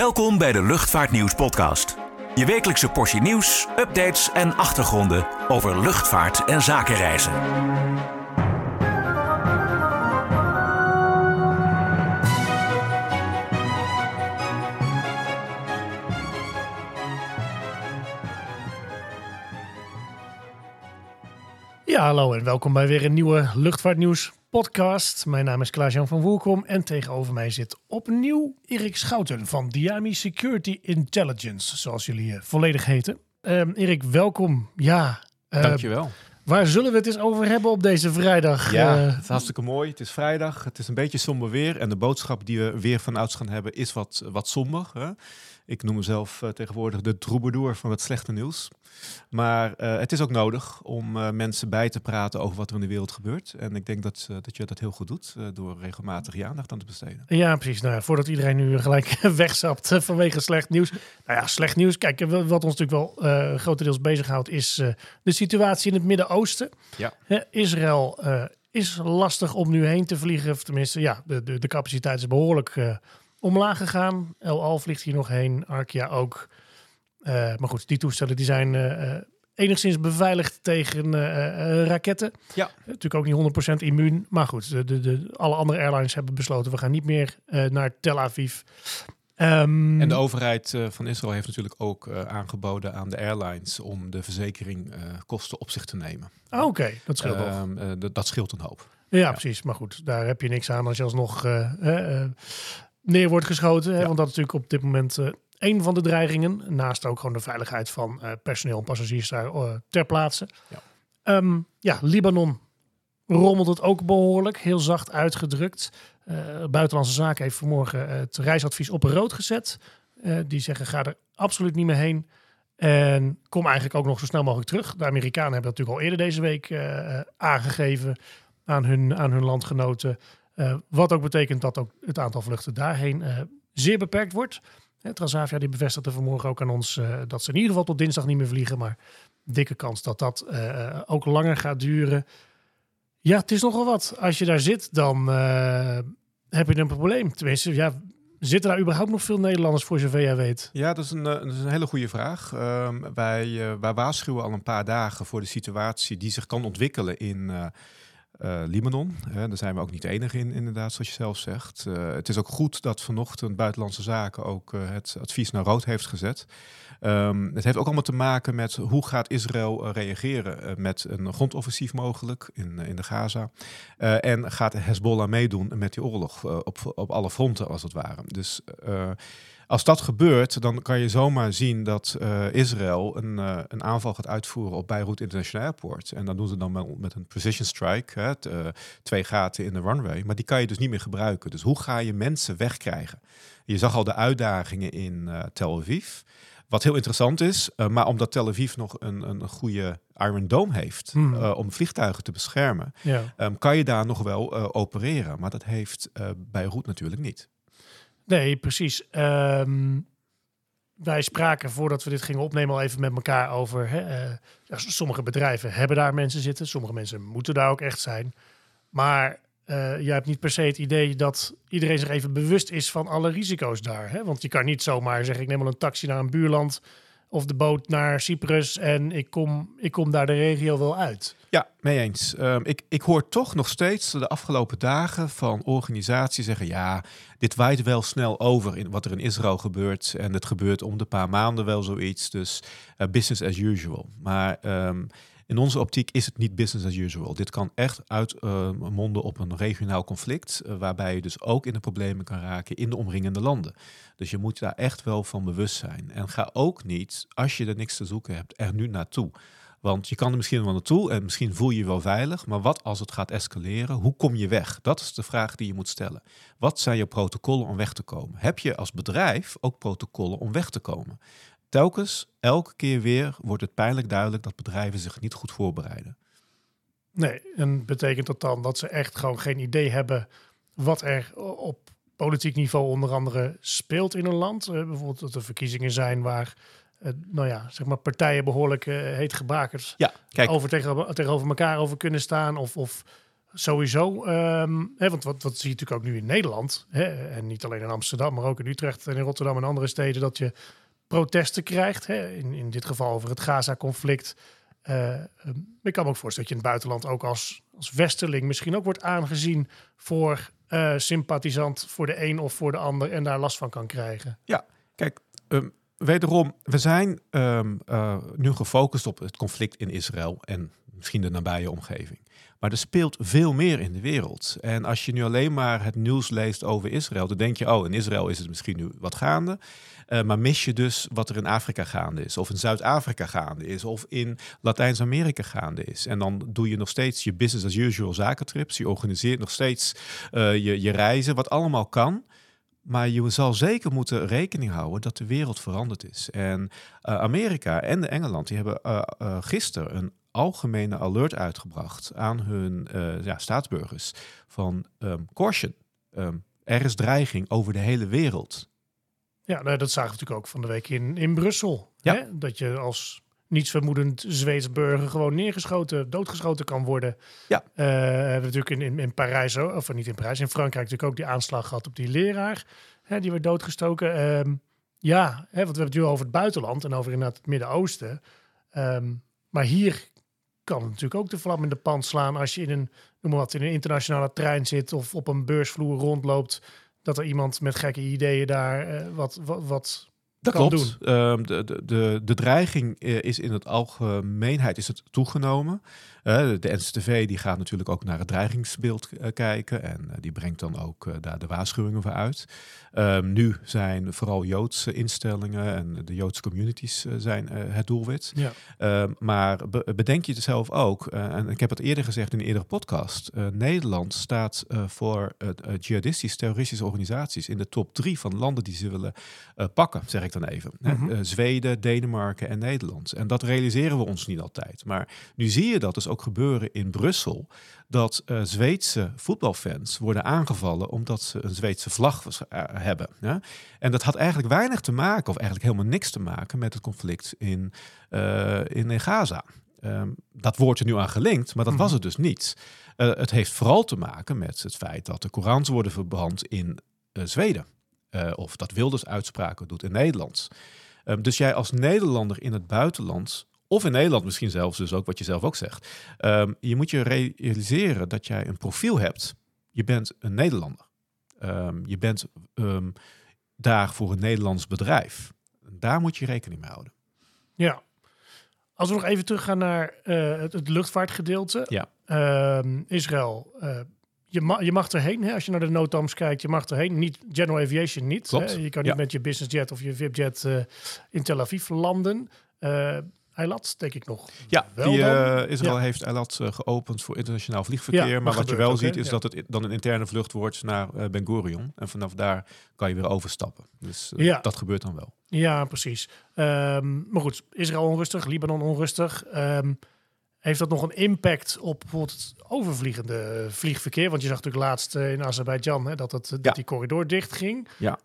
Welkom bij de Luchtvaartnieuws podcast. Je wekelijkse portie nieuws, updates en achtergronden over luchtvaart en zakenreizen. Ja, hallo en welkom bij weer een nieuwe Luchtvaartnieuws podcast. Mijn naam is Klaas-Jan van Woelkom en tegenover mij zit opnieuw Erik Schouten van Diami Security Intelligence, zoals jullie uh, volledig heten. Um, Erik, welkom. Ja, uh, dankjewel. Waar zullen we het eens over hebben op deze vrijdag? Ja, uh, het is hartstikke mooi. Het is vrijdag, het is een beetje somber weer en de boodschap die we weer vanouds gaan hebben is wat, wat somber. Hè? Ik noem mezelf uh, tegenwoordig de troubadour van het slechte nieuws. Maar uh, het is ook nodig om uh, mensen bij te praten over wat er in de wereld gebeurt. En ik denk dat, dat je dat heel goed doet door regelmatig je aandacht aan te besteden. Ja, precies. Nou, voordat iedereen nu gelijk wegzapt vanwege slecht nieuws. Nou ja, slecht nieuws. Kijk, wat ons natuurlijk wel grotendeels bezighoudt is de situatie in het Midden-Oosten. Ja. Israël is lastig om nu heen te vliegen. Of tenminste, ja, de, de, de capaciteit is behoorlijk omlaag gegaan. El Al vliegt hier nog heen, Arkia ook. Uh, maar goed, die toestellen die zijn uh, enigszins beveiligd tegen uh, raketten. Ja. Natuurlijk ook niet 100% immuun. Maar goed, de, de, de, alle andere airlines hebben besloten... we gaan niet meer naar Tel Aviv. Um, en de overheid van Israël heeft natuurlijk ook aangeboden aan de airlines... om de verzekeringkosten op zich te nemen. Ah, Oké, dat scheelt um, dat scheelt een hoop. Ja, ja, precies. Maar goed, daar heb je niks aan als je alsnog neer wordt geschoten. Hè, want dat is natuurlijk op dit moment een van de dreigingen. Naast ook gewoon de veiligheid van uh, personeel en passagiers daar uh, ter plaatse. Ja. Um, ja, Libanon rommelt het ook behoorlijk, heel zacht uitgedrukt. Buitenlandse Zaken heeft vanmorgen het reisadvies op rood gezet. die zeggen ga er absoluut niet meer heen. En kom eigenlijk ook nog zo snel mogelijk terug. De Amerikanen hebben dat natuurlijk al eerder deze week aangegeven aan hun, aan hun landgenoten. Uh, wat ook betekent dat ook het aantal vluchten daarheen uh, zeer beperkt wordt. Transavia die bevestigde vanmorgen ook aan ons uh, dat ze in ieder geval tot dinsdag niet meer vliegen. Maar dikke kans dat dat ook langer gaat duren. Ja, het is nogal wat. Als je daar zit, dan heb je een probleem. Tenminste, ja, Zitten daar überhaupt nog veel Nederlanders voor zover jij weet? Ja, dat is een, een hele goede vraag. Um, wij, wij waarschuwen al een paar dagen voor de situatie die zich kan ontwikkelen in, uh, Libanon. daar zijn we ook niet enige in, inderdaad, zoals je zelf zegt. Uh, het is ook goed dat vanochtend Buitenlandse Zaken ook uh, het advies naar rood heeft gezet. Um, het heeft ook allemaal te maken met hoe gaat Israël reageren met een grondoffensief mogelijk in, in de Gaza. en gaat Hezbollah meedoen met die oorlog op, op alle fronten, als het ware. Dus als dat gebeurt, dan kan je zomaar zien dat uh, Israël een, uh, een, aanval gaat uitvoeren op Beirut International Airport. En dan doen ze dan met, met een precision strike, hè, t, uh, twee gaten in de runway. Maar die kan je dus niet meer gebruiken. Dus hoe ga je mensen wegkrijgen? Je zag al de uitdagingen in Tel Aviv. Wat heel interessant is, maar omdat Tel Aviv nog een, een goede Iron Dome heeft hmm. om vliegtuigen te beschermen, ja. um, kan je daar nog wel opereren. Maar dat heeft Beirut natuurlijk niet. Nee, precies. Um, wij spraken voordat we dit gingen opnemen al even met elkaar over. Hè, uh, sommige bedrijven hebben daar mensen zitten, sommige mensen moeten daar ook echt zijn. Maar uh, jij hebt niet per se het idee dat iedereen zich even bewust is van alle risico's daar. Hè? Want je kan niet zomaar zeggen: ik neem al een taxi naar een buurland of de boot naar Cyprus en ik kom, ik kom daar de regio wel uit. Ja, mee eens. Um, ik, ik hoor toch nog steeds de afgelopen dagen van organisaties zeggen: ja, dit waait wel snel over in wat er in Israël gebeurt. En het gebeurt om de paar maanden wel zoiets. Dus uh, business as usual. Maar um, in onze optiek is het niet business as usual. Dit kan echt uitmonden uh, op een regionaal conflict, uh, waarbij je dus ook in de problemen kan raken in de omringende landen. Dus je moet daar echt wel van bewust zijn. En ga ook niet, als je er niks te zoeken hebt, er nu naartoe. Want je kan er misschien wel naartoe en misschien voel je je wel veilig, maar wat als het gaat escaleren? Hoe kom je weg? Dat is de vraag die je moet stellen. Wat zijn je protocollen om weg te komen? Heb je als bedrijf ook protocollen om weg te komen? Telkens, elke keer weer wordt het pijnlijk duidelijk dat bedrijven zich niet goed voorbereiden. Nee, en betekent dat dan dat ze echt gewoon geen idee hebben wat er op politiek niveau onder andere speelt in een land? Uh, bijvoorbeeld dat er verkiezingen zijn waar uh, nou ja, zeg maar partijen behoorlijk uh, heet gebakerd ja, kijk. over tegen, tegenover elkaar over kunnen staan of, of sowieso, ehm, hè, want wat, wat zie je natuurlijk ook nu in Nederland, hè, en niet alleen in Amsterdam, maar ook in Utrecht en in Rotterdam en andere steden, dat je protesten krijgt. Hè, in, in dit geval over het Gaza-conflict. Uh, ik kan me ook voorstellen dat je in het buitenland ook als, als westerling misschien ook wordt aangezien voor uh, sympathisant voor de een of voor de ander en daar last van kan krijgen. Ja, kijk, um, wederom, we zijn um, uh, nu gefocust op het conflict in Israël en misschien de nabije omgeving. Maar er speelt veel meer in de wereld. En als je nu alleen maar het nieuws leest over Israël, dan denk je, oh, in Israël is het misschien nu wat gaande. Uh, maar mis je dus wat er in Afrika gaande is, of in Zuid-Afrika gaande is, of in Latijns-Amerika gaande is. En dan doe je nog steeds je business as usual zakentrips. Je organiseert nog steeds uh, je, je reizen, wat allemaal kan. Maar je zal zeker moeten rekening houden dat de wereld veranderd is. En uh, Amerika en Engeland die hebben uh, gisteren een algemene alert uitgebracht aan hun ja, staatsburgers van um, caution. Um, er is dreiging over de hele wereld. Ja, nou, dat zagen we natuurlijk ook van de week in, in Brussel. Ja. Hè? Dat je als nietsvermoedend Zweeds burger gewoon neergeschoten, doodgeschoten kan worden. Ja. Uh, we hebben natuurlijk in, in, in Parijs, of niet in Parijs, in Frankrijk natuurlijk ook die aanslag gehad op die leraar. Hè, die werd doodgestoken. Um, ja, hè, want we hebben het nu over het buitenland en over inderdaad het Midden-Oosten. Um, maar hier kan natuurlijk ook de vlam in de pan slaan als je in een, noem maar wat, in een internationale trein zit of op een beursvloer rondloopt. Dat er iemand met gekke ideeën daar uh, wat, wat, wat dat kan klopt. doen. Um, de, de, de, de dreiging is in het algemeenheid is het toegenomen. Uh, de NCTV die gaat natuurlijk ook naar het dreigingsbeeld uh, kijken en uh, die brengt dan ook daar de waarschuwingen voor uit. Um, nu zijn vooral Joodse instellingen en de Joodse communities zijn het doelwit. Ja. Um, maar be bedenk je het zelf ook, en ik heb het eerder gezegd in een eerdere podcast, Nederland staat voor jihadistische, terroristische organisaties in de top drie van landen die ze willen pakken, zeg ik dan even. Mm -hmm. Zweden, Denemarken en Nederland. En dat realiseren we ons niet altijd. Maar nu zie je dat dus ook gebeuren in Brussel. Dat uh, Zweedse voetbalfans worden aangevallen omdat ze een Zweedse vlag uh, hebben. Ja? En dat had eigenlijk weinig te maken, of eigenlijk helemaal niks te maken met het conflict in, uh, in Gaza. Um, dat wordt er nu aan gelinkt, maar dat was het dus niet. het heeft vooral te maken met het feit dat de Korans worden verbrand in Zweden. of dat Wilders uitspraken doet in Nederland. Um, dus jij als Nederlander in het buitenland of in Nederland misschien zelfs, dus ook wat je zelf ook zegt. Um, je moet je realiseren dat jij een profiel hebt. Je bent een Nederlander. Um, je bent um, daar voor een Nederlands bedrijf. Daar moet je rekening mee houden. Ja. Als we nog even teruggaan naar uh, het, het, luchtvaartgedeelte. Ja. Israël. Uh, je, ma je mag erheen, hè? als je naar de NOTAMs kijkt, je mag erheen. Niet General Aviation niet. Hè? Je kan niet ja. met je business jet of je VIP jet uh, in Tel Aviv landen. Uh, Eilat, denk ik nog. Ja, die, uh, Israël ja. heeft Eilat uh, geopend voor internationaal vliegverkeer. Ja, maar wat je wel ziet, is ja. dat het dan een interne vlucht wordt naar uh, Ben Gurion. En vanaf daar kan je weer overstappen. Dus dat gebeurt dan wel. Ja, precies. Um, maar goed, Israël onrustig, Libanon onrustig. Um, heeft dat nog een impact op bijvoorbeeld het overvliegende vliegverkeer? Want je zag natuurlijk laatst in Azerbeidzjan hè, dat, het, dat die corridor dicht ging. Ja.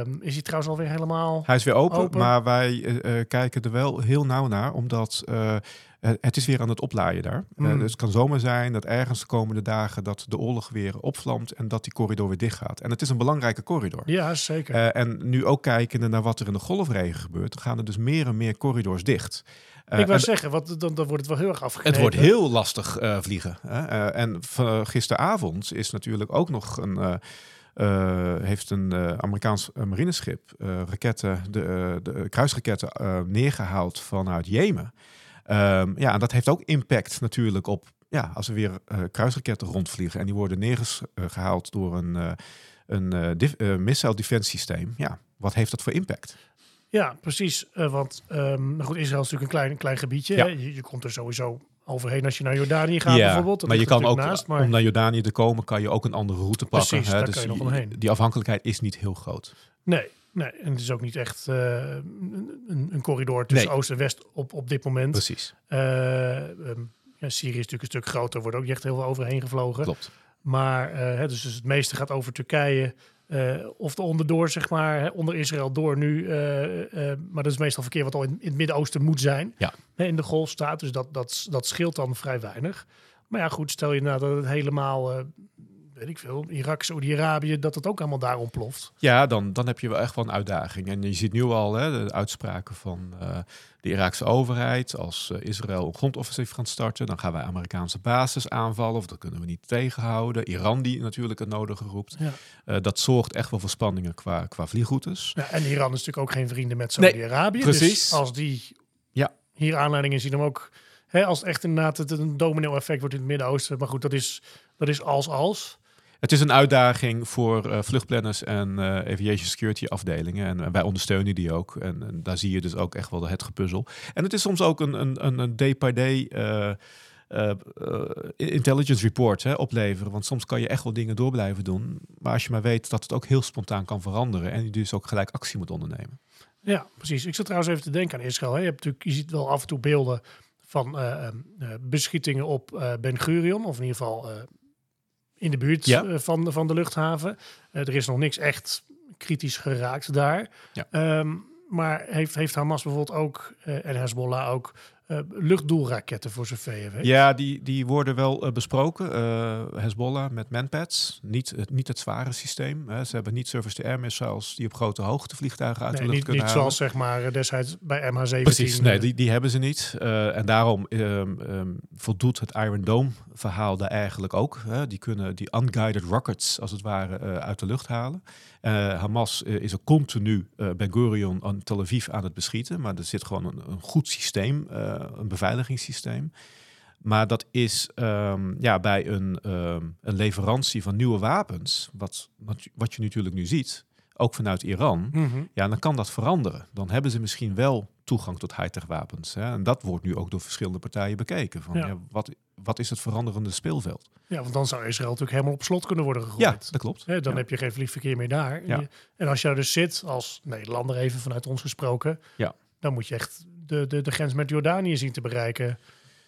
Um, is hij trouwens alweer helemaal Hij is weer open, open? maar wij uh, kijken er wel heel nauw naar, omdat uh, het is weer aan het oplaaien daar. Mm. Uh, dus het kan zomaar zijn dat ergens de komende dagen dat de oorlog weer opvlamt en dat die corridor weer dicht gaat. En het is een belangrijke corridor. Ja, zeker. En nu ook kijkende naar wat er in de golfregen gebeurt, gaan er dus meer en meer corridors dicht. Ik wou zeggen, want dan, dan wordt het wel heel erg afgeknepen. Het wordt heel lastig uh, vliegen. Uh, en gisteravond is natuurlijk ook nog een... heeft een Amerikaans marineschip raketten, de, de kruisraketten neergehaald vanuit Jemen. Um, ja, en dat heeft ook impact natuurlijk op ja, als er weer kruisraketten rondvliegen en die worden neergehaald door een, een missile defense systeem. Ja, wat heeft dat voor impact? Ja, precies. Uh, want um, goed, Israël is natuurlijk een klein, klein gebiedje. Ja. Je, je, komt er sowieso overheen als je naar Jordanië gaat ja, bijvoorbeeld. Dat maar je kan ook, naast, maar... om naar Jordanië te komen, kan je ook een andere route pakken. Precies, hè? daar dus kan je nog omheen. Die afhankelijkheid is niet heel groot. Nee, nee. en het is ook niet echt uh, een, een, corridor tussen nee. oost en west op, op dit moment. Precies. Uh, um, ja, Syrië is natuurlijk een stuk groter, wordt ook niet echt heel veel overheen gevlogen. Klopt. Maar uh, dus het meeste gaat over Turkije, uh, of er onderdoor, zeg maar, onder Israël door nu. Uh, uh, maar dat is meestal verkeer wat al in, in het Midden-Oosten moet zijn. Ja. Hè, in de golf staat. Dus dat, dat, dat scheelt dan vrij weinig. Maar ja, goed, stel je nou dat het helemaal, weet ik veel, Irak, Saudi-Arabië, dat het ook allemaal daar ontploft. Ja, dan, dan heb je wel echt wel een uitdaging. En je ziet nu al hè, de uitspraken van uh, de Iraakse overheid. Als uh, Israël een grondoffensief gaat starten, dan gaan wij Amerikaanse basis aanvallen. Of dat kunnen we niet tegenhouden. Iran die natuurlijk het nodige roept. Ja. dat zorgt echt wel voor spanningen qua, qua vliegroutes. Ja, en Iran is natuurlijk ook geen vrienden met Saudi-Arabië. Nee, precies. Dus als die ja. hier aanleidingen zien om ook Hè, als echt inderdaad het een domino-effect wordt in het Midden-Oosten. Maar goed, dat is, dat is als als. Het is een uitdaging voor uh, vluchtplanners en uh, aviation security afdelingen. En wij ondersteunen die ook. En, en, daar zie je dus ook echt wel het gepuzzel. En het is soms ook een, een, een day-by-day uh, intelligence report hè, opleveren. Want soms kan je echt wel dingen door blijven doen. Maar als je maar weet dat het ook heel spontaan kan veranderen. En je dus ook gelijk actie moet ondernemen. Ja, precies. Ik zat trouwens even te denken aan Israël. Hè. Je, hebt natuurlijk, je ziet wel af en toe beelden van beschietingen op Ben Gurion, of in ieder geval in de buurt ja. van, van de luchthaven. er is nog niks echt kritisch geraakt daar. Ja. Um, maar heeft, heeft Hamas bijvoorbeeld ook, en Hezbollah ook, uh, luchtdoelraketten voor zover je weet. Ja, die, die worden wel uh, besproken. Uh, Hezbollah met manpads, niet, niet het zware systeem. Hè. Ze hebben niet surface-to-air missiles die op grote hoogte vliegtuigen uit nee, de lucht niet, kunnen niet halen. zoals zeg maar destijds bij MH17. Precies, nee, die, die hebben ze niet. en daarom um, um, voldoet het Iron Dome verhaal daar eigenlijk ook. Hè. Die kunnen die unguided rockets als het ware uit de lucht halen. Hamas is er continu Ben Gurion en Tel Aviv aan het beschieten. Maar er zit gewoon een, een goed systeem een beveiligingssysteem. Maar dat is um, ja, bij een, um, een leverantie van nieuwe wapens, wat, wat, wat je natuurlijk nu ziet, ook vanuit Iran, mm -hmm. ja, dan kan dat veranderen. Dan hebben ze misschien wel toegang tot high-tech wapens. Hè? En dat wordt nu ook door verschillende partijen bekeken. Van, ja. Ja, wat, wat is het veranderende speelveld? Ja, want dan zou Israël natuurlijk helemaal op slot kunnen worden gegooid. Ja, dat klopt. Dan ja. heb je geen vliegverkeer meer daar. Ja. En als je daar dus zit, als Nederlander even vanuit ons gesproken, ja. Dan moet je echt de, de, de grens met Jordanië zien te bereiken.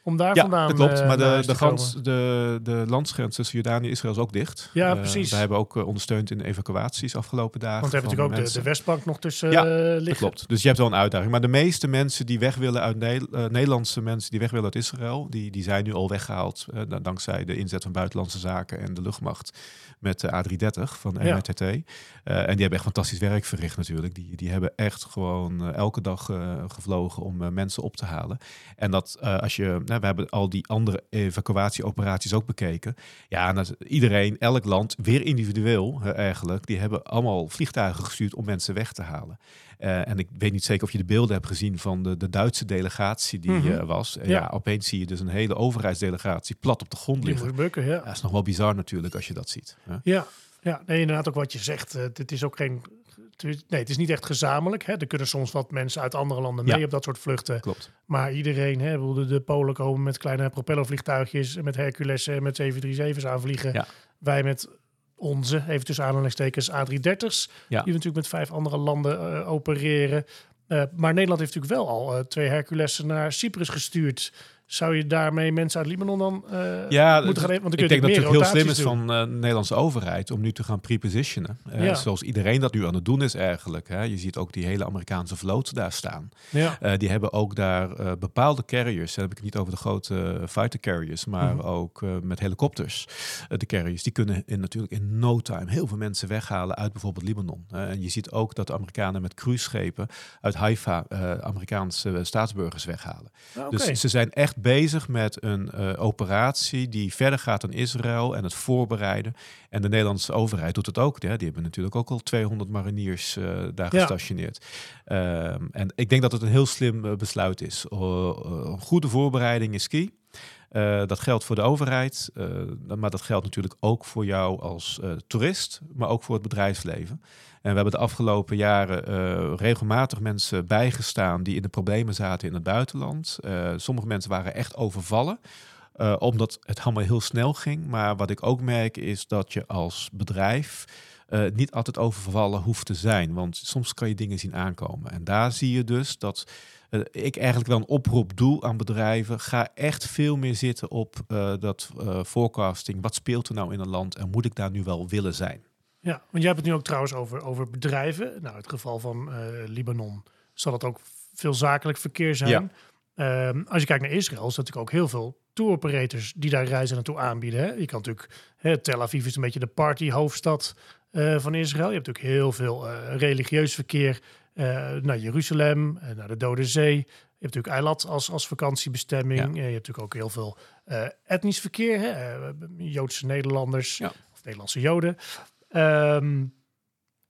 Om daar ja, vandaan dat klopt. Uh, maar de, de, grens, de, de landsgrens tussen Jordanië en Israël is ook dicht. Ja, uh, precies. Wij hebben ook uh, ondersteund in evacuaties afgelopen dagen. Want we hebben natuurlijk ook de, de, Westbank nog tussen ja, liggen. dat klopt. Dus je hebt wel een uitdaging. Maar de meeste mensen die weg willen uit Ne Nederlandse mensen die weg willen uit Israël, die, die zijn nu al weggehaald. dankzij de inzet van buitenlandse zaken en de luchtmacht met de A330 van MRTT. Ja. Uh, en die hebben echt fantastisch werk verricht natuurlijk. Die, die hebben echt gewoon elke dag uh, gevlogen om mensen op te halen. En dat als je, we hebben al die andere evacuatieoperaties ook bekeken. Ja, dat, iedereen, elk land, weer individueel eigenlijk, die hebben allemaal vliegtuigen gestuurd om mensen weg te halen. Uh, en ik weet niet zeker of je de beelden hebt gezien van de, de Duitse delegatie die mm -hmm. uh, was. Uh, ja. ja. opeens zie je dus een hele overheidsdelegatie plat op de grond liggen. Bukken, ja. Dat is nog wel bizar natuurlijk als je dat ziet. Ja, ja, ja nee, inderdaad ook wat je zegt. Het is ook geen... Nee, het is niet echt gezamenlijk. Hè. Er kunnen soms wat mensen uit andere landen mee ja. op dat soort vluchten. Klopt. Maar iedereen, hè, de, de Polen komen met kleine propellervliegtuigjes, met Hercules en met 737's aanvliegen. Ja. Wij met onze, even tussen aanhalingstekens, A330's, ja. die natuurlijk met vijf andere landen uh, opereren. Uh, maar Nederland heeft natuurlijk wel al uh, twee Herculessen naar Cyprus gestuurd. Zou je daarmee mensen uit Libanon dan uh, ja, moeten gaan Want ik denk dat het heel slim is van uh, de Nederlandse overheid om nu te gaan prepositionen. Uh, ja. Zoals iedereen dat nu aan het doen is eigenlijk. Hè. Je ziet ook die hele Amerikaanse vloot daar staan. Ja. die hebben ook daar bepaalde carriers. Dan heb ik het niet over de grote fighter carriers, maar mm -hmm. ook met helikopters. de carriers, die kunnen in, natuurlijk in no time heel veel mensen weghalen uit bijvoorbeeld Libanon. en je ziet ook dat de Amerikanen met cruiseschepen uit Haifa Amerikaanse staatsburgers weghalen. Okay. Dus ze zijn echt bezig met een uh, operatie die verder gaat dan Israël en het voorbereiden. En de Nederlandse overheid doet het ook. Hè? Die hebben natuurlijk ook al 200 mariniers uh, daar ja. gestationeerd. Um, en ik denk dat het een heel slim uh, besluit is. een goede voorbereiding is key. Uh, dat geldt voor de overheid, uh, maar dat geldt natuurlijk ook voor jou als uh, toerist, maar ook voor het bedrijfsleven. En we hebben de afgelopen jaren regelmatig mensen bijgestaan die in de problemen zaten in het buitenland. sommige mensen waren echt overvallen. Omdat het allemaal heel snel ging. Maar wat ik ook merk is dat je als bedrijf uh, niet altijd overvallen hoeft te zijn. Want soms kan je dingen zien aankomen. En daar zie je dus dat uh, ik eigenlijk wel een oproep doe aan bedrijven. Ga echt veel meer zitten op uh, dat forecasting. Wat speelt er nou in een land en moet ik daar nu wel willen zijn? Ja, want jij hebt het nu ook trouwens over, over bedrijven. Nou, het geval van Libanon zal het ook veel zakelijk verkeer zijn. Ja. Ehm, als je kijkt naar Israël, is er natuurlijk ook heel veel tour operators die daar reizen naartoe aanbieden. Hè? Je kan natuurlijk, hè, Tel Aviv is een beetje de partyhoofdstad uh, van Israël. Je hebt natuurlijk heel veel uh, religieus verkeer naar Jeruzalem, naar de Dode Zee. Je hebt natuurlijk Eilat als, als vakantiebestemming. Ja. je hebt natuurlijk ook heel veel etnisch verkeer. Hè? Joodse Nederlanders ja. of Nederlandse Joden. Um,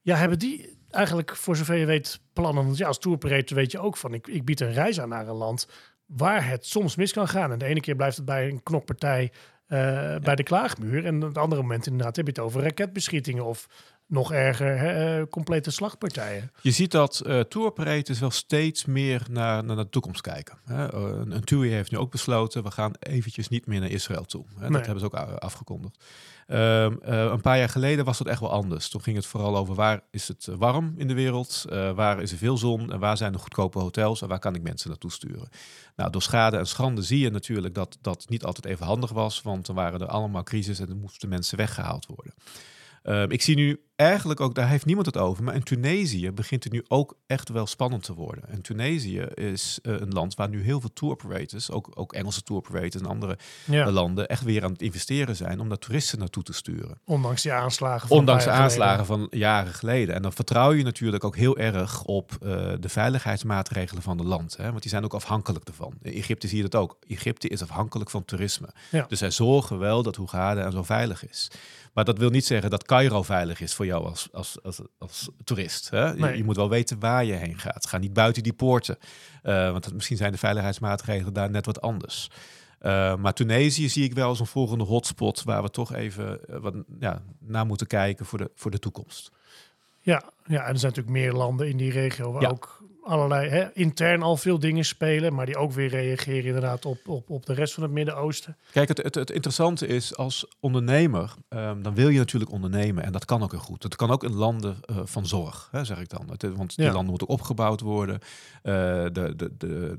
ja, hebben die eigenlijk voor zover je weet plannen? Want ja, als tour weet je ook van ik, ik bied een reis aan naar een land waar het soms mis kan gaan. En de ene keer blijft het bij een knokpartij uh, bij de klaagmuur. En op het andere moment inderdaad heb je het over raketbeschietingen of nog erger, hè, uh, complete slagpartijen. Je ziet dat uh, tour wel steeds meer naar, naar de toekomst kijken. Hè. een, een tour heeft nu ook besloten, we gaan eventjes niet meer naar Israël toe. Hè. Dat hebben ze ook afgekondigd. Ehm, eh, een paar jaar geleden was het echt wel anders. Toen ging het vooral over waar is het warm in de wereld, uh, waar is er veel zon en waar zijn de goedkope hotels en waar kan ik mensen naartoe sturen. Nou, door schade en schande zie je natuurlijk dat dat niet altijd even handig was, want er waren er allemaal crisis en er moesten mensen weggehaald worden. Ehm, ik zie nu eigenlijk ook, daar heeft niemand het over, maar in Tunesië begint het nu ook echt wel spannend te worden. En Tunesië is uh, een land waar nu heel veel tour operators, ook, ook Engelse tour operators en andere ja. uh, landen, echt weer aan het investeren zijn om daar toeristen naartoe te sturen. Ondanks die aanslagen van Ondanks de aanslagen van jaren geleden. En dan vertrouw je natuurlijk ook heel erg op uh, de veiligheidsmaatregelen van het land. Hè? Want die zijn ook afhankelijk ervan. In Egypte zie je dat ook. Egypte is afhankelijk van toerisme. Ja. Dus zij zorgen wel dat Hurghada en zo veilig is. Maar dat wil niet zeggen dat Cairo veilig is voor jou als, als, als, als toerist. Hè? Je, je, moet wel weten waar je heen gaat. Ga niet buiten die poorten. Uh, want misschien zijn de veiligheidsmaatregelen daar net wat anders. Uh, maar Tunesië zie ik wel als een volgende hotspot waar we toch even uh, wat, ja, naar moeten kijken voor de, voor de toekomst. Ja, ja, en er zijn natuurlijk meer landen in die regio waar ja. ook allerlei hè, intern al veel dingen spelen, maar die ook weer reageren inderdaad op, op, op de rest van het Midden-Oosten. Kijk, het, het, het, interessante is als ondernemer, um, dan wil je natuurlijk ondernemen en dat kan ook heel goed. Dat kan ook in landen uh, van zorg, hè, zeg ik dan. Het, want die ja. landen moeten opgebouwd worden. Uh, de, de, de, de,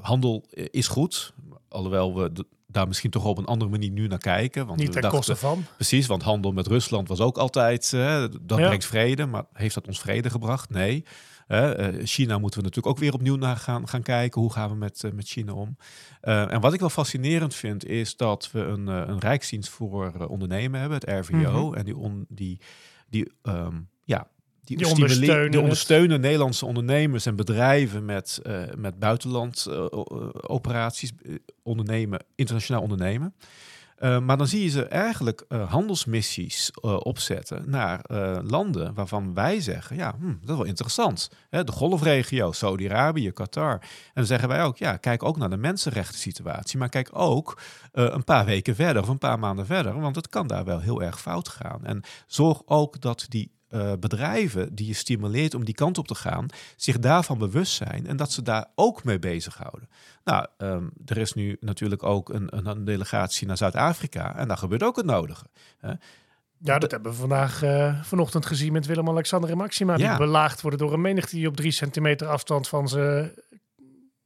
handel is goed, alhoewel we daar misschien toch op een andere manier nu naar kijken. Want Niet ten koste van. Precies, want handel met Rusland was ook altijd, uh, dat ja. brengt vrede, maar heeft dat ons vrede gebracht? Nee. Uh, China moeten we natuurlijk ook weer opnieuw naar gaan, gaan kijken. Hoe gaan we met, uh, met China om? Uh, en wat ik wel fascinerend vind, is dat we een, een Rijksdienst voor ondernemen hebben, het RVO. Mm -hmm. En die, on, die, die um, ja, die, die, ondersteunen, die ondersteunen Nederlandse ondernemers en bedrijven met, uh, met buitenland uh, operaties, ondernemen, internationaal ondernemen. Uh, maar dan zie je ze eigenlijk uh, handelsmissies uh, opzetten naar landen waarvan wij zeggen, ja, hm, dat is wel interessant. Hè, de golfregio, Saudi-Arabië, Qatar. En dan zeggen wij ook, ja, kijk ook naar de mensenrechten situatie, maar kijk ook een paar weken verder of een paar maanden verder, want het kan daar wel heel erg fout gaan. En zorg ook dat die uh, bedrijven die je stimuleert om die kant op te gaan, zich daarvan bewust zijn en dat ze daar ook mee bezighouden. Nou, um, er is nu natuurlijk ook een, een delegatie naar Zuid-Afrika en daar gebeurt ook het nodige. Hè. Ja, dat hebben we vandaag uh, vanochtend gezien met Willem-Alexander en Maxima. Die ja. belaagd worden door een menigte die op drie centimeter afstand van ze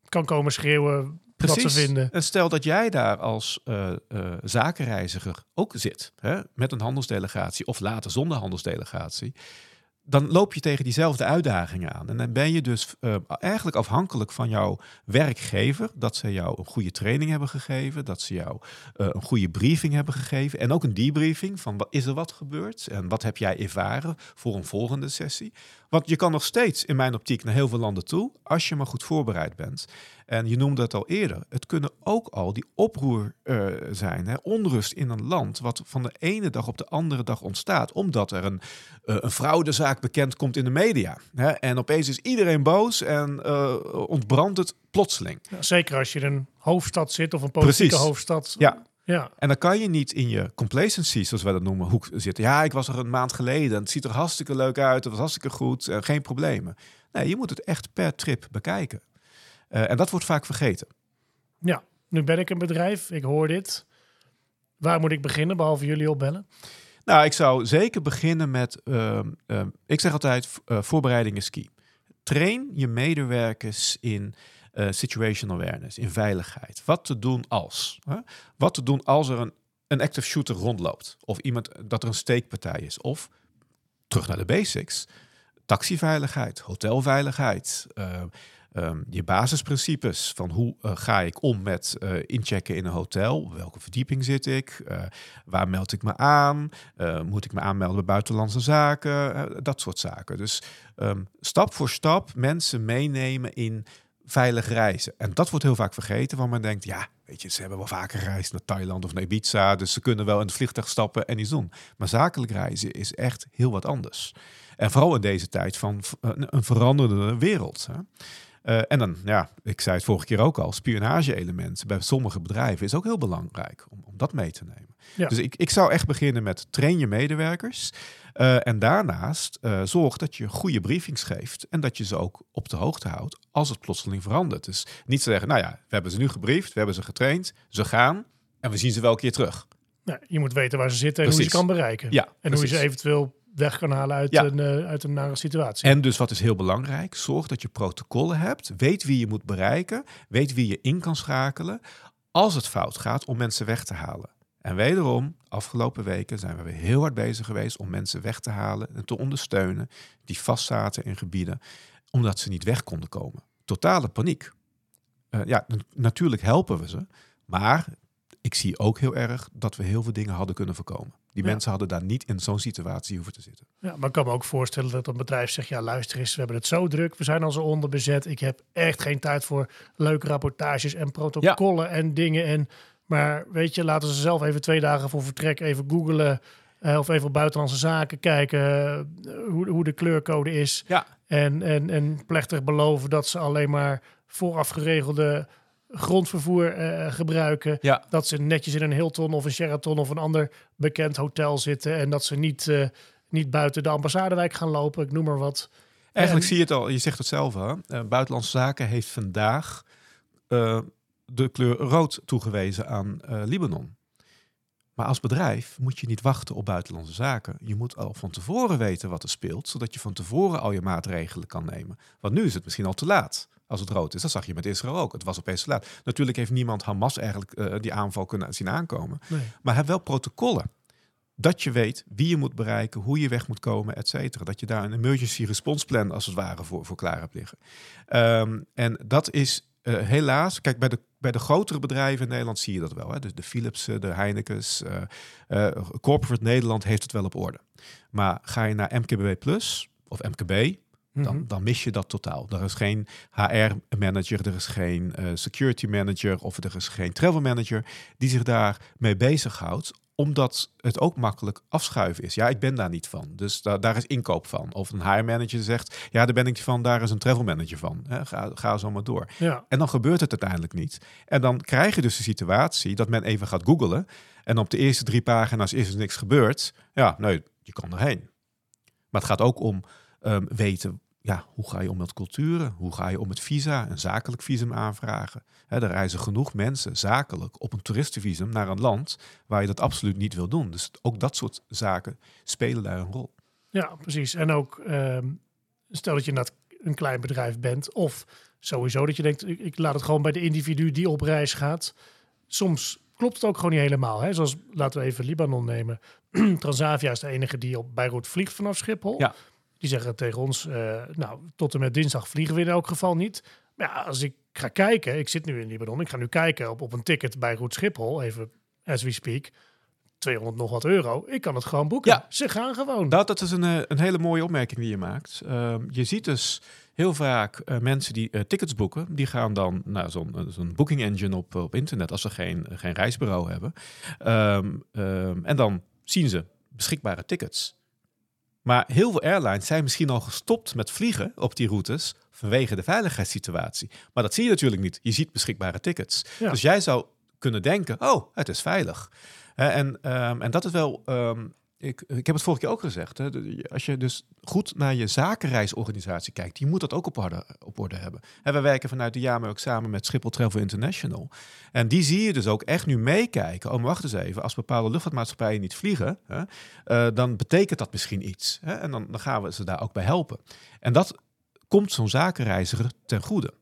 kan komen schreeuwen Precies. wat ze vinden. En stel dat jij daar als uh, uh, zakenreiziger ook zit, hè, met een handelsdelegatie of later zonder handelsdelegatie, dan loop je tegen diezelfde uitdagingen aan. En dan ben je dus uh, eigenlijk afhankelijk van jouw werkgever, dat ze jou een goede training hebben gegeven, dat ze jou een goede briefing hebben gegeven en ook een debriefing van wat is er wat gebeurd en wat heb jij ervaren voor een volgende sessie. Want je kan nog steeds in mijn optiek naar heel veel landen toe als je maar goed voorbereid bent. En je noemde het al eerder. Het kunnen ook al die oproer uh, zijn. Hè? Onrust in een land. Wat van de ene dag op de andere dag ontstaat. Omdat er een, uh, een fraudezaak bekend komt in de media. Hè? En opeens is iedereen boos en uh, ontbrandt het plotseling. Ja, zeker als je in een hoofdstad zit of een politieke Precies. hoofdstad. Ja. Ja. En dan kan je niet in je complacency, zoals wij dat noemen, hoek zitten. Ja, ik was er een maand geleden en het ziet er hartstikke leuk uit. Het was hartstikke goed en geen problemen. Nee, je moet het echt per trip bekijken. Uh, en dat wordt vaak vergeten. Ja, nu ben ik een bedrijf, ik hoor dit. Waar moet ik beginnen, behalve jullie opbellen? Nou, ik zou zeker beginnen met, uh, uh, ik zeg altijd, uh, voorbereiding is key. Train je medewerkers in uh, situational awareness, in veiligheid. Wat te doen als? Hè? Wat te doen als er een, een active shooter rondloopt? Of iemand, dat er een steekpartij is? Of, terug naar de basics, taxiveiligheid, hotelveiligheid, ehm, je basisprincipes van hoe eh, ga ik om met eh, inchecken in een hotel, welke verdieping zit ik, eh, waar meld ik me aan, moet ik me aanmelden bij buitenlandse zaken, dat soort zaken. Dus ehm, stap voor stap mensen meenemen in veilig reizen. En dat wordt heel vaak vergeten, want men denkt, ja, weet je, ze hebben wel vaker gereisd naar Thailand of naar Ibiza, dus ze kunnen wel in het vliegtuig stappen en iets doen. Maar zakelijk reizen is echt heel wat anders. En vooral in deze tijd van een veranderende wereld. Hè. Eh, en dan, ja, ik zei het vorige keer ook al, spionage-elementen bij sommige bedrijven is ook heel belangrijk om, om dat mee te nemen. Ja. Dus ik, ik zou echt beginnen met train je medewerkers. eh, en daarnaast eh, zorg dat je goede briefings geeft en dat je ze ook op de hoogte houdt als het plotseling verandert. Dus niet zeggen, nou ja, we hebben ze nu gebriefd, we hebben ze getraind, ze gaan en we zien ze wel een keer terug. Nou, je moet weten waar ze zitten en hoe je ze kan bereiken. Ja, en hoe je ze eventueel weg kan halen uit, Ja. een, eh, uit een nare situatie. En dus wat is heel belangrijk, zorg dat je protocollen hebt, weet wie je moet bereiken, weet wie je in kan schakelen als het fout gaat om mensen weg te halen. En wederom, afgelopen weken zijn we weer heel hard bezig geweest om mensen weg te halen en te ondersteunen die vastzaten in gebieden omdat ze niet weg konden komen. Totale paniek. Eh, ja, natuurlijk helpen we ze, maar ik zie ook heel erg dat we heel veel dingen hadden kunnen voorkomen. Die Ja. mensen hadden daar niet in zo'n situatie hoeven te zitten. Ja, maar ik kan me ook voorstellen dat een bedrijf zegt: Ja, luister eens, we hebben het zo druk. We zijn al zo onderbezet. Ik heb echt geen tijd voor leuke rapportages en protocollen en dingen. En, maar weet je, laten ze zelf even twee dagen voor vertrek even googlen. eh, of even op buitenlandse zaken kijken eh, hoe, hoe de kleurcode is. Ja, En, en, en plechtig beloven dat ze alleen maar vooraf geregelde grondvervoer eh, gebruiken. ja. Dat ze netjes in een Hilton of een Sheraton of een ander bekend hotel zitten. En dat ze niet, eh, niet buiten de ambassadewijk gaan lopen. Ik noem maar wat. Eigenlijk En- zie je het al, je zegt het zelf hè. Eh, Buitenlandse Zaken heeft vandaag de kleur rood toegewezen aan Libanon. Maar als bedrijf moet je niet wachten op buitenlandse zaken. Je moet al van tevoren weten wat er speelt, zodat je van tevoren al je maatregelen kan nemen. Want nu is het misschien al te laat als het rood is. Dat zag je met Israël ook. Het was opeens te laat. Natuurlijk heeft niemand Hamas eigenlijk eh, die aanval kunnen zien aankomen. Nee. Maar heb wel protocollen. Dat je weet wie je moet bereiken, hoe je weg moet komen, et cetera. Dat je daar een emergency response plan als het ware voor, voor klaar hebt liggen. Ehm, en dat is eh, helaas, kijk, bij de, bij de grotere bedrijven in Nederland zie je dat wel. Hè? Dus de Philipsen, de Heinekens, eh, eh, Corporate Nederland heeft het wel op orde. Maar ga je naar MKB Plus of MKB, dan, Mhm. dan mis je dat totaal. Er is geen HR-manager, er is geen eh, security manager of er is geen travel manager die zich daarmee bezighoudt, omdat het ook makkelijk afschuiven is. Ja, ik ben daar niet van, dus da- daar is inkoop van. Of een HR-manager zegt, ja, daar ben ik van, daar is een travel manager van. Ga, ga zo maar door. Ja, En dan gebeurt het uiteindelijk niet. En dan krijg je dus de situatie dat men even gaat googlen. En op de eerste drie pagina's is er niks gebeurd. Ja, nee, je kan erheen. Maar het gaat ook om ehm, weten, ja, hoe ga je om met culturen? Hoe ga je om met visa, een zakelijk visum aanvragen? Er reizen genoeg mensen zakelijk op een toeristenvisum naar een land waar je dat absoluut niet wil doen. Dus ook dat soort zaken spelen daar een rol. ja, precies. En ook ehm, stel dat je net een klein bedrijf bent. Of sowieso dat je denkt, ik, ik laat het gewoon bij de individu die op reis gaat. Soms klopt het ook gewoon niet helemaal. Hè? Zoals, laten we even Libanon nemen. Transavia is de enige die op Beirut vliegt vanaf Schiphol. Ja. Die zeggen tegen ons, eh, nou, tot en met dinsdag vliegen we in elk geval niet. Maar ja, als ik ga kijken, ik zit nu in Libanon, ik ga nu kijken op, op een ticket bij Roet Schiphol, even as we speak, 200 nog wat euro. Ik kan het gewoon boeken. Ja. Ze gaan gewoon. Nou, dat is een, eh, een hele mooie opmerking die je maakt. Ehm, je ziet dus heel vaak eh, mensen die tickets boeken, die gaan dan naar zo'n zo'n booking engine op, op internet als ze geen, geen reisbureau hebben. Ehm, ehm, en dan zien ze beschikbare tickets. Maar heel veel airlines zijn misschien al gestopt met vliegen op die routes vanwege de veiligheidssituatie. Maar dat zie je natuurlijk niet. Je ziet beschikbare tickets. Ja. Dus jij zou kunnen denken, oh, het is veilig. En, ehm, en dat is wel, ehm, ik, ik heb het vorige keer ook gezegd, hè, als je dus goed naar je zakenreisorganisatie kijkt, die moet dat ook op orde, op orde hebben. En wij werken vanuit de JAMA ook samen met Schiphol Travel International. En die zie je dus ook echt nu meekijken. Oh, wacht eens even, als bepaalde luchtvaartmaatschappijen niet vliegen, hè, eh, dan betekent dat misschien iets. Hè, en dan, dan gaan we ze daar ook bij helpen. En dat komt zo'n zakenreiziger ten goede.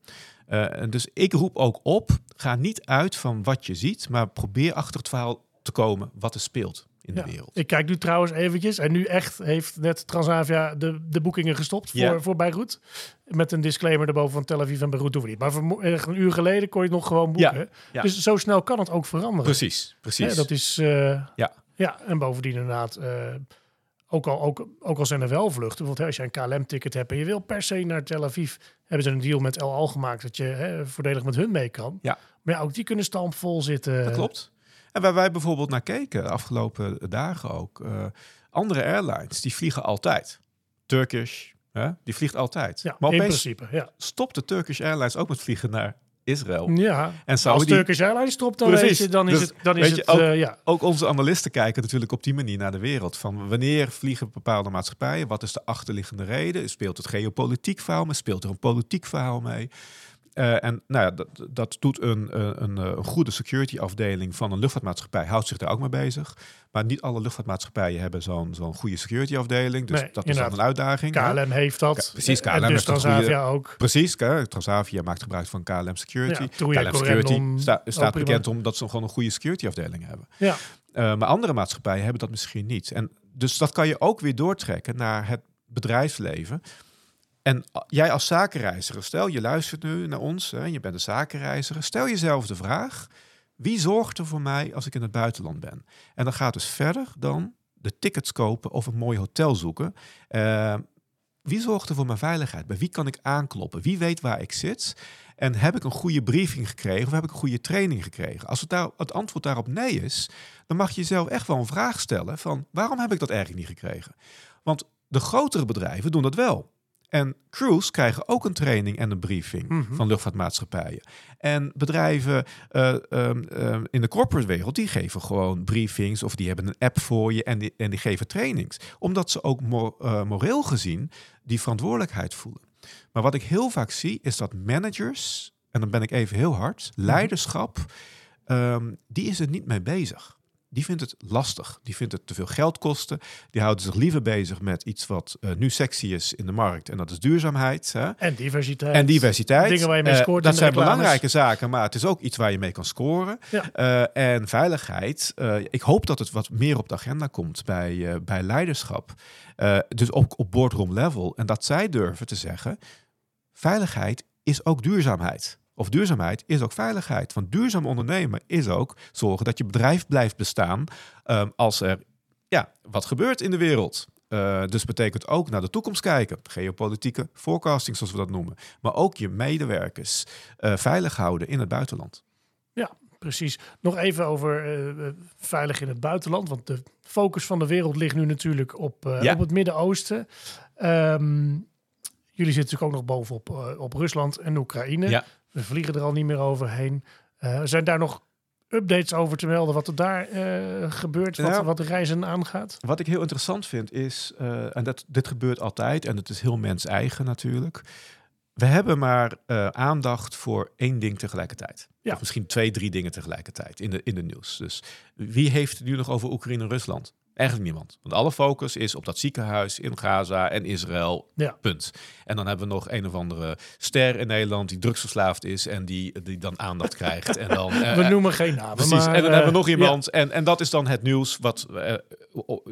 Eh, dus ik roep ook op, ga niet uit van wat je ziet, maar probeer achter het verhaal te komen wat er speelt in Ja. de wereld. Ik kijk nu trouwens eventjes. En nu echt heeft net Transavia de, de boekingen gestopt voor, voor Beirut. Met een disclaimer erboven van Tel Aviv en Beirut doen we niet. Maar voor, echt een uur geleden kon je het nog gewoon boeken. ja. Dus zo snel kan het ook veranderen. Precies, precies. Dat is... eh, Ja. Ja, en bovendien inderdaad... eh, ook al, ook, ook al zijn er wel vluchten, bijvoorbeeld als je een KLM-ticket hebt en je wil per se naar Tel Aviv, hebben ze een deal met El Al gemaakt dat je hè, voordelig met hun mee kan. Ja. Maar ja, ook die kunnen stampvol zitten. Dat klopt. En waar wij bijvoorbeeld naar keken, de afgelopen dagen ook, eh, andere airlines, die vliegen altijd. Turkish, hè, die vliegt altijd. Ja, maar in principe, ja. stopt de Turkish Airlines ook met vliegen naar Israël. Ja, En als Turkish Airlines stopt, dan, Precies. weet je, dan is Dus het, dan is je, het ook- eh, ja. Ook onze analisten kijken natuurlijk op die manier naar de wereld. Van wanneer vliegen bepaalde maatschappijen? Wat is de achterliggende reden? Speelt het geopolitiek verhaal mee? Speelt er een politiek verhaal mee? Eh, en nou ja, dat, dat doet een, eh, een, een goede security afdeling van een luchtvaartmaatschappij, houdt zich daar ook mee bezig. Maar niet alle luchtvaartmaatschappijen hebben zo'n zo'n goede security afdeling. Dus Nee, dat is dan een uitdaging. hè? KLM heeft dat. Precies, En KLM dus heeft een Transavia goede- ook. Precies, hè, Transavia maakt gebruik van KLM Security. Ja, en KLM Security sta- staat bekend omdat ze gewoon een goede security afdeling hebben. Ja, Uh, maar andere maatschappijen hebben dat misschien niet. En dus dat kan je ook weer doortrekken naar het bedrijfsleven. En jij als zakenreiziger, stel je luistert nu naar ons, hè, je bent een zakenreiziger, stel jezelf de vraag: wie zorgt er voor mij als ik in het buitenland ben? En dan gaat dus verder dan de tickets kopen of een mooi hotel zoeken. Uh, wie zorgt er voor mijn veiligheid? Bij wie kan ik aankloppen? Wie weet waar ik zit? En heb ik een goede briefing gekregen of heb ik een goede training gekregen? Als het, daar, het antwoord daarop nee is, dan mag je jezelf echt wel een vraag stellen van waarom heb ik dat eigenlijk niet gekregen? Want de grotere bedrijven doen dat wel. En crews krijgen ook een training en een briefing Mhm. van luchtvaartmaatschappijen. En bedrijven eh, ehm, ehm, in de corporate wereld, die geven gewoon briefings of die hebben een app voor je en die, en die geven trainings. Omdat ze ook mo- eh, moreel gezien die verantwoordelijkheid voelen. Maar wat ik heel vaak zie, is dat managers, en dan ben ik even heel hard, leiderschap, ehm, die is er niet mee bezig. Die vindt het lastig. Die vindt het te veel geld kosten. Die houden zich liever bezig met iets wat eh, nu sexy is in de markt. En dat is duurzaamheid. Hè? en diversiteit. En diversiteit. Dingen waar je mee Eh, scoort dat zijn reclames. belangrijke zaken, maar het is ook iets waar je mee kan scoren. Ja. Eh, en veiligheid. ik hoop dat het wat meer op de agenda komt bij, bij leiderschap. Dus ook op boardroom level. En dat zij durven te zeggen: veiligheid is ook duurzaamheid. Of duurzaamheid is ook veiligheid. Want duurzaam ondernemen is ook zorgen dat je bedrijf blijft bestaan ehm, als er ja, wat gebeurt in de wereld. Eh, dus betekent ook naar de toekomst kijken. Geopolitieke forecasting, zoals we dat noemen. Maar ook je medewerkers eh, veilig houden in het buitenland. Precies. Nog even over eh, veilig in het buitenland. Want de focus van de wereld ligt nu natuurlijk op, Ja. op het Midden-Oosten. Ehm, jullie zitten natuurlijk ook nog bovenop op Rusland en Oekraïne. Ja. We vliegen er al niet meer overheen. Eh, zijn daar nog updates over te melden wat er daar eh, gebeurt, wat, Ja. wat de reizen aangaat? Wat ik heel interessant vind is, eh, en dat, dit gebeurt altijd en het is heel mens-eigen natuurlijk. We hebben maar aandacht voor één ding tegelijkertijd. Ja. Of misschien twee, drie dingen tegelijkertijd in de, in de nieuws. Dus wie heeft het nu nog over Oekraïne en Rusland? Eigenlijk niemand. Want alle focus is op dat ziekenhuis in Gaza en Israël. Ja. Punt. En dan hebben we nog een of andere ster in Nederland die drugsverslaafd is en die, die dan aandacht krijgt. En dan, eh, We noemen geen namen. Precies, maar, en dan eh, hebben we nog ja. iemand. En, en dat is dan het nieuws wat eh,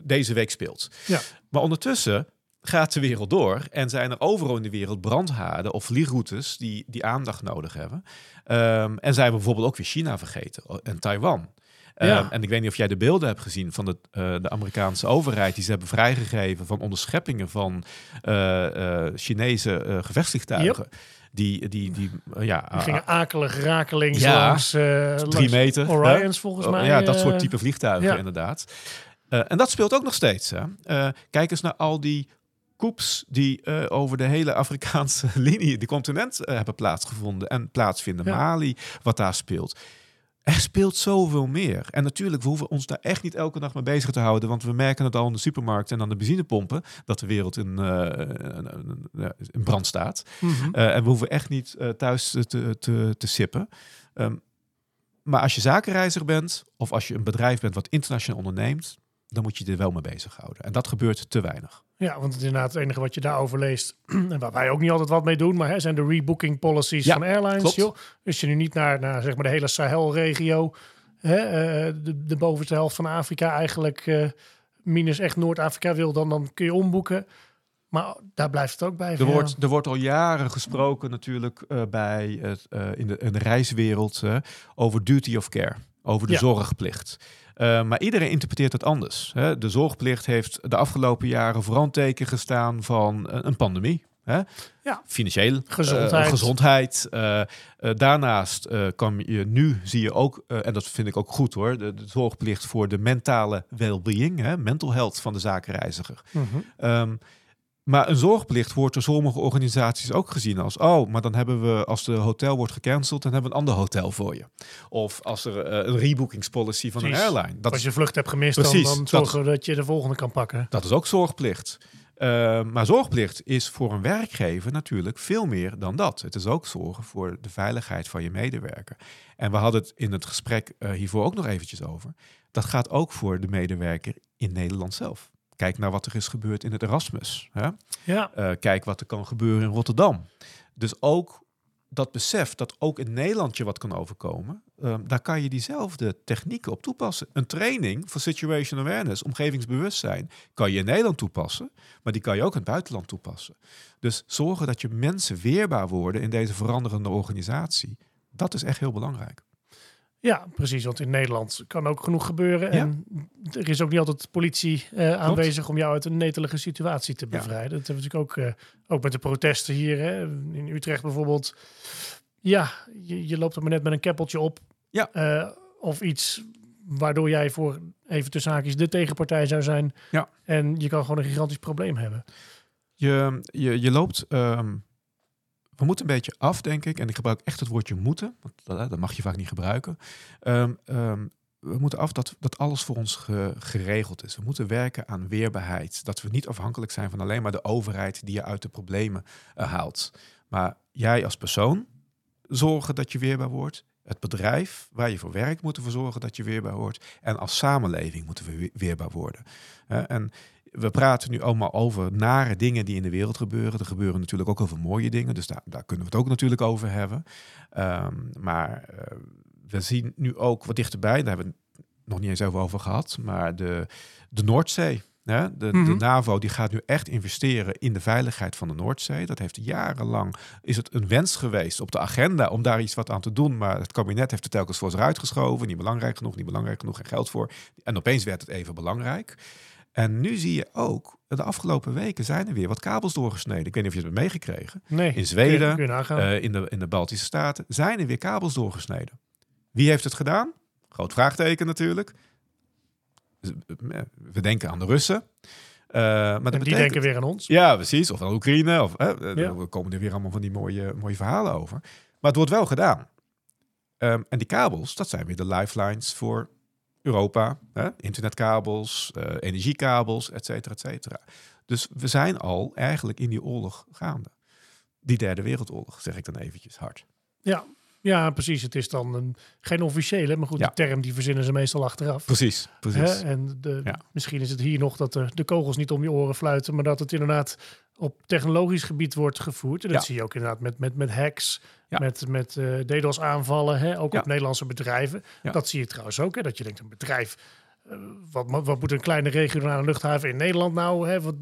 deze week speelt. Ja. Maar ondertussen gaat de wereld door en zijn er overal in de wereld brandhaarden of vliegroutes die, die aandacht nodig hebben. Ehm, en zijn we bijvoorbeeld ook weer China vergeten en Taiwan. Ehm, Ja. en ik weet niet of jij de beelden hebt gezien van de, eh, de Amerikaanse overheid. Die ze hebben vrijgegeven van onderscheppingen van eh, eh, Chinese gevechtsvliegtuigen. Die, die, die, ja, Die gingen akelig rakelings Ja. langs, drie meter. hè? Orions volgens Oh, mij. Ja, dat soort type vliegtuigen ja. inderdaad. En dat speelt ook nog steeds. Hè? Kijk eens naar al die coups die over de hele Afrikaanse linie, de continent, hebben plaatsgevonden en plaatsvinden. Ja. Mali, wat daar speelt. Er speelt zoveel meer. En natuurlijk, we hoeven ons daar echt niet elke dag mee bezig te houden. Want we merken het al in de supermarkt en aan de benzinepompen. Dat de wereld in, eh, in- brand staat. Eh, en we hoeven echt niet eh, thuis te, te, te, te sippen. Ehm, maar als je zakenreiziger bent, of als je een bedrijf bent wat internationaal onderneemt, dan moet je er wel mee bezighouden. En dat gebeurt te weinig. Ja, want het is inderdaad het enige wat je daarover leest. en waar wij ook niet altijd wat mee doen, maar hè, zijn de rebooking policies Ja, van airlines. klopt. Joh. Dus je nu niet naar, naar zeg maar de hele Sahel-regio hè, eh, de, de bovenste helft van Afrika eigenlijk eh, minus echt Noord-Afrika wil, dan, dan kun je omboeken. Maar daar blijft het ook bij. Er ja. wordt, er wordt al jaren gesproken natuurlijk eh, bij het, in, de, in de reiswereld over duty of care, over de Ja. zorgplicht. Eh, maar iedereen interpreteert het anders. Hè. De zorgplicht heeft de afgelopen jaren vooral teken gestaan van een, een pandemie. Hè? Ja. Financieel, eh, Gezondheid. gezondheid. Eh, daarnaast kan je nu, zie je ook, en dat vind ik ook goed hoor, de, de zorgplicht voor de mentale well-being, hè, mental health van de zakenreiziger. Ehm, maar een zorgplicht wordt door sommige organisaties ook gezien als... oh, maar dan hebben we, als de hotel wordt gecanceld... dan hebben we een ander hotel voor je. Of als er eh, een rebookingspolicy van Precies. een airline. Dat Als je vlucht hebt gemist, dan, Precies, dan dat- zorgen we dat je de volgende kan pakken. dat is ook zorgplicht. Ehm, maar zorgplicht is voor een werkgever natuurlijk veel meer dan dat. Het is ook zorgen voor de veiligheid van je medewerker. En we hadden het in het gesprek eh, hiervoor ook nog eventjes over. Dat gaat ook voor de medewerker in Nederland zelf. Kijk naar wat er is gebeurd in het Erasmus. Hè? Ja, Eh, kijk wat er kan gebeuren in Rotterdam. Dus ook dat besef dat ook in Nederland je wat kan overkomen, eh, daar kan je diezelfde technieken op toepassen. Een training voor situation awareness, omgevingsbewustzijn, kan je in Nederland toepassen, maar die kan je ook in het buitenland toepassen. Dus zorgen dat je mensen weerbaar worden in deze veranderende organisatie, dat is echt heel belangrijk. Ja, precies. Want in Nederland kan ook genoeg gebeuren. Ja. En er is ook niet altijd politie eh, aanwezig om jou uit een netelige situatie te Ja. bevrijden. Dat hebben we natuurlijk ook, eh, ook met de protesten hier. Hè. In Utrecht bijvoorbeeld. Ja, je, je loopt er maar net met een keppeltje op. Ja. Eh, of iets waardoor jij voor, even tussen haakjes, de tegenpartij zou zijn. Ja. En je kan gewoon een gigantisch probleem hebben. Je, je, je loopt. ehm, we moeten een beetje af, denk ik. En ik gebruik echt het woordje moeten. Want dat, mag je vaak niet gebruiken. Ehm, ehm, we moeten af dat, dat alles voor ons ge- geregeld is. We moeten werken aan weerbaarheid. Dat we niet afhankelijk zijn van alleen maar de overheid die je uit de problemen eh, haalt. Maar jij als persoon zorgen dat je weerbaar wordt. Het bedrijf waar je voor werkt moet ervoor zorgen dat je weerbaar wordt. En als samenleving moeten we we- weerbaar worden. En we praten nu allemaal over nare dingen die in de wereld gebeuren. Er gebeuren natuurlijk ook over mooie dingen, dus daar, daar kunnen we het ook natuurlijk over hebben. Ehm, maar eh, we zien nu ook wat dichterbij, daar hebben we het nog niet eens over, over gehad, maar de, de Noordzee. Hè? De, de Mhm. NAVO die gaat nu echt investeren in de veiligheid van de Noordzee. Dat heeft jarenlang is het een wens geweest op de agenda om daar iets wat aan te doen. Maar het kabinet heeft het telkens voor zich uitgeschoven. Niet belangrijk genoeg, niet belangrijk genoeg, geen geld voor. En opeens werd het even belangrijk. En nu zie je ook, de afgelopen weken zijn er weer wat kabels doorgesneden. Ik weet niet of je het hebt meegekregen. Nee, In Zweden, kun je, kun je nagaan. Eh, in, de, in de Baltische Staten zijn er weer kabels doorgesneden. Wie heeft het gedaan? Groot vraagteken natuurlijk. We denken aan de Russen. Eh, maar dat en die betekent- denken weer aan ons. ja, precies. Of aan Oekraïne. Of, eh, Ja. Er komen er weer allemaal van die mooie, mooie verhalen over. Maar het wordt wel gedaan. Ehm, en die kabels, dat zijn weer de lifelines voor Europa. Hè? Internetkabels, eh, energiekabels, et cetera, et cetera. Dus we zijn al eigenlijk in die oorlog gaande. Die derde wereldoorlog, zeg ik dan eventjes hard. Ja, ja precies. Het is dan een, geen officiële, maar goed, Ja. de term die verzinnen ze meestal achteraf. Precies, precies. Hè? En de, Ja. misschien is het hier nog dat de, de kogels niet om je oren fluiten, maar dat het inderdaad op technologisch gebied wordt gevoerd. En dat Ja. zie je ook inderdaad met, met, met hacks, met, met eh DDoS aanvallen, hè? ook op Nederlandse bedrijven. Dat zie je trouwens ook, hè? dat je denkt een bedrijf, eh, wat, wat moet een kleine regionale luchthaven in Nederland nou, hè? Wat,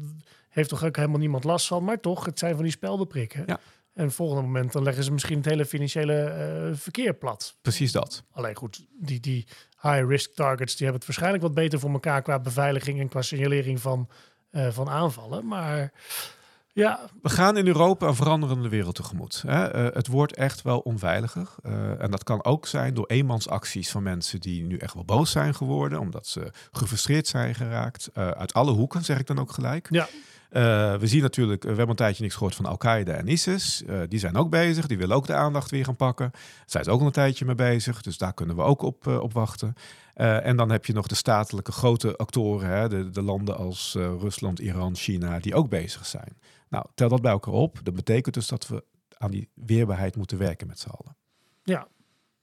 heeft toch ook helemaal niemand last van, maar toch, het zijn van die speldenprikken. Ja. En volgende moment dan leggen ze misschien het hele financiële eh, verkeer plat. Precies dat. Alleen goed, die, die high-risk targets die hebben het waarschijnlijk wat beter voor elkaar qua beveiliging en qua signalering van, eh, van aanvallen. Maar ja, We gaan in Europa een veranderende wereld tegemoet. Hè? Eh, het wordt echt wel onveiliger. En dat kan ook zijn door eenmansacties van mensen die nu echt wel boos zijn geworden, omdat ze gefrustreerd zijn geraakt. Uit alle hoeken, zeg ik dan ook gelijk. ja, we zien natuurlijk, eh, we hebben een tijdje niks gehoord van Al-Qaeda en ISIS. Eh, die zijn ook bezig, die willen ook de aandacht weer gaan pakken. Daar zijn ook al een tijdje mee bezig, dus daar kunnen we ook op, eh, op wachten. Eh, en dan heb je nog de statelijke grote actoren, hè, de, de landen als eh, Rusland, Iran, China, die ook bezig zijn. Nou, tel dat bij elkaar op. Dat betekent dus dat we aan die weerbaarheid moeten werken met z'n allen. ja,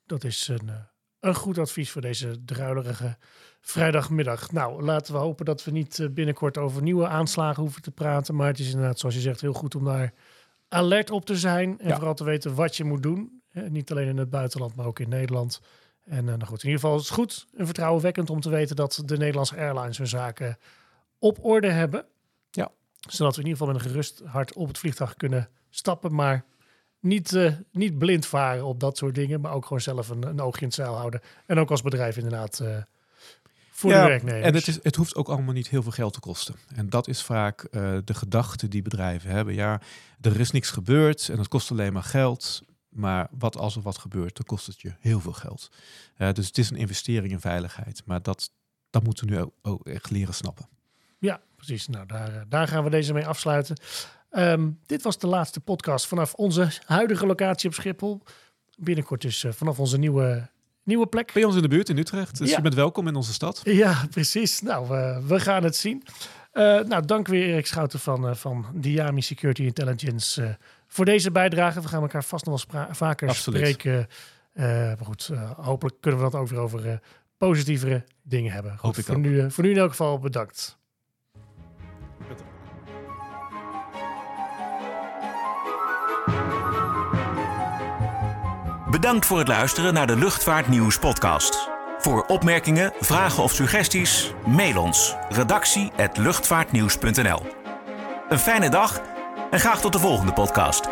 dat is een, eh, een goed advies voor deze druilerige vrijdagmiddag. Nou, laten we hopen dat we niet eh, binnenkort over nieuwe aanslagen hoeven te praten. Maar het is inderdaad, zoals je zegt, heel goed om daar alert op te zijn. En Ja. vooral te weten wat je moet doen. Eh, niet alleen in het buitenland, maar ook in Nederland. En nou goed, in ieder geval is het goed en vertrouwenwekkend om te weten dat de Nederlandse airlines hun zaken op orde hebben. Ja. Zodat we in ieder geval met een gerust hart op het vliegtuig kunnen stappen, maar niet, uh, niet blind varen op dat soort dingen, maar ook gewoon zelf een, een oogje in het zeil houden. En ook als bedrijf inderdaad uh, voor ja, de werknemers. En het, is, het hoeft ook allemaal niet heel veel geld te kosten. En dat is vaak uh, de gedachte die bedrijven hebben. Ja, er is niks gebeurd en het kost alleen maar geld. Maar wat als er wat gebeurt, dan kost het je heel veel geld. dus het is een investering in veiligheid. Maar dat, dat moeten we nu ook, ook echt leren snappen. Ja, precies. Nou, daar, daar gaan we deze mee afsluiten. Um, dit was de laatste podcast vanaf onze huidige locatie op Schiphol. Binnenkort dus uh, vanaf onze nieuwe, nieuwe plek. Bij ons in de buurt in Utrecht. Dus ja. je bent welkom in onze stad. Ja, precies. Nou, uh, we gaan het zien. Uh, nou, dank weer Erik Schouten van, van Diami Security Intelligence voor deze bijdrage. We gaan elkaar vast nog wel vaker Absoluut. spreken. maar goed, hopelijk kunnen we dat ook weer over positievere dingen hebben. Goed, Hoop ik voor, ook. nu, voor nu in elk geval bedankt. Bedankt voor het luisteren naar de Luchtvaartnieuws podcast. Voor opmerkingen, vragen of suggesties, mail ons redactie@luchtvaartnieuws.nl. Een fijne dag en graag tot de volgende podcast.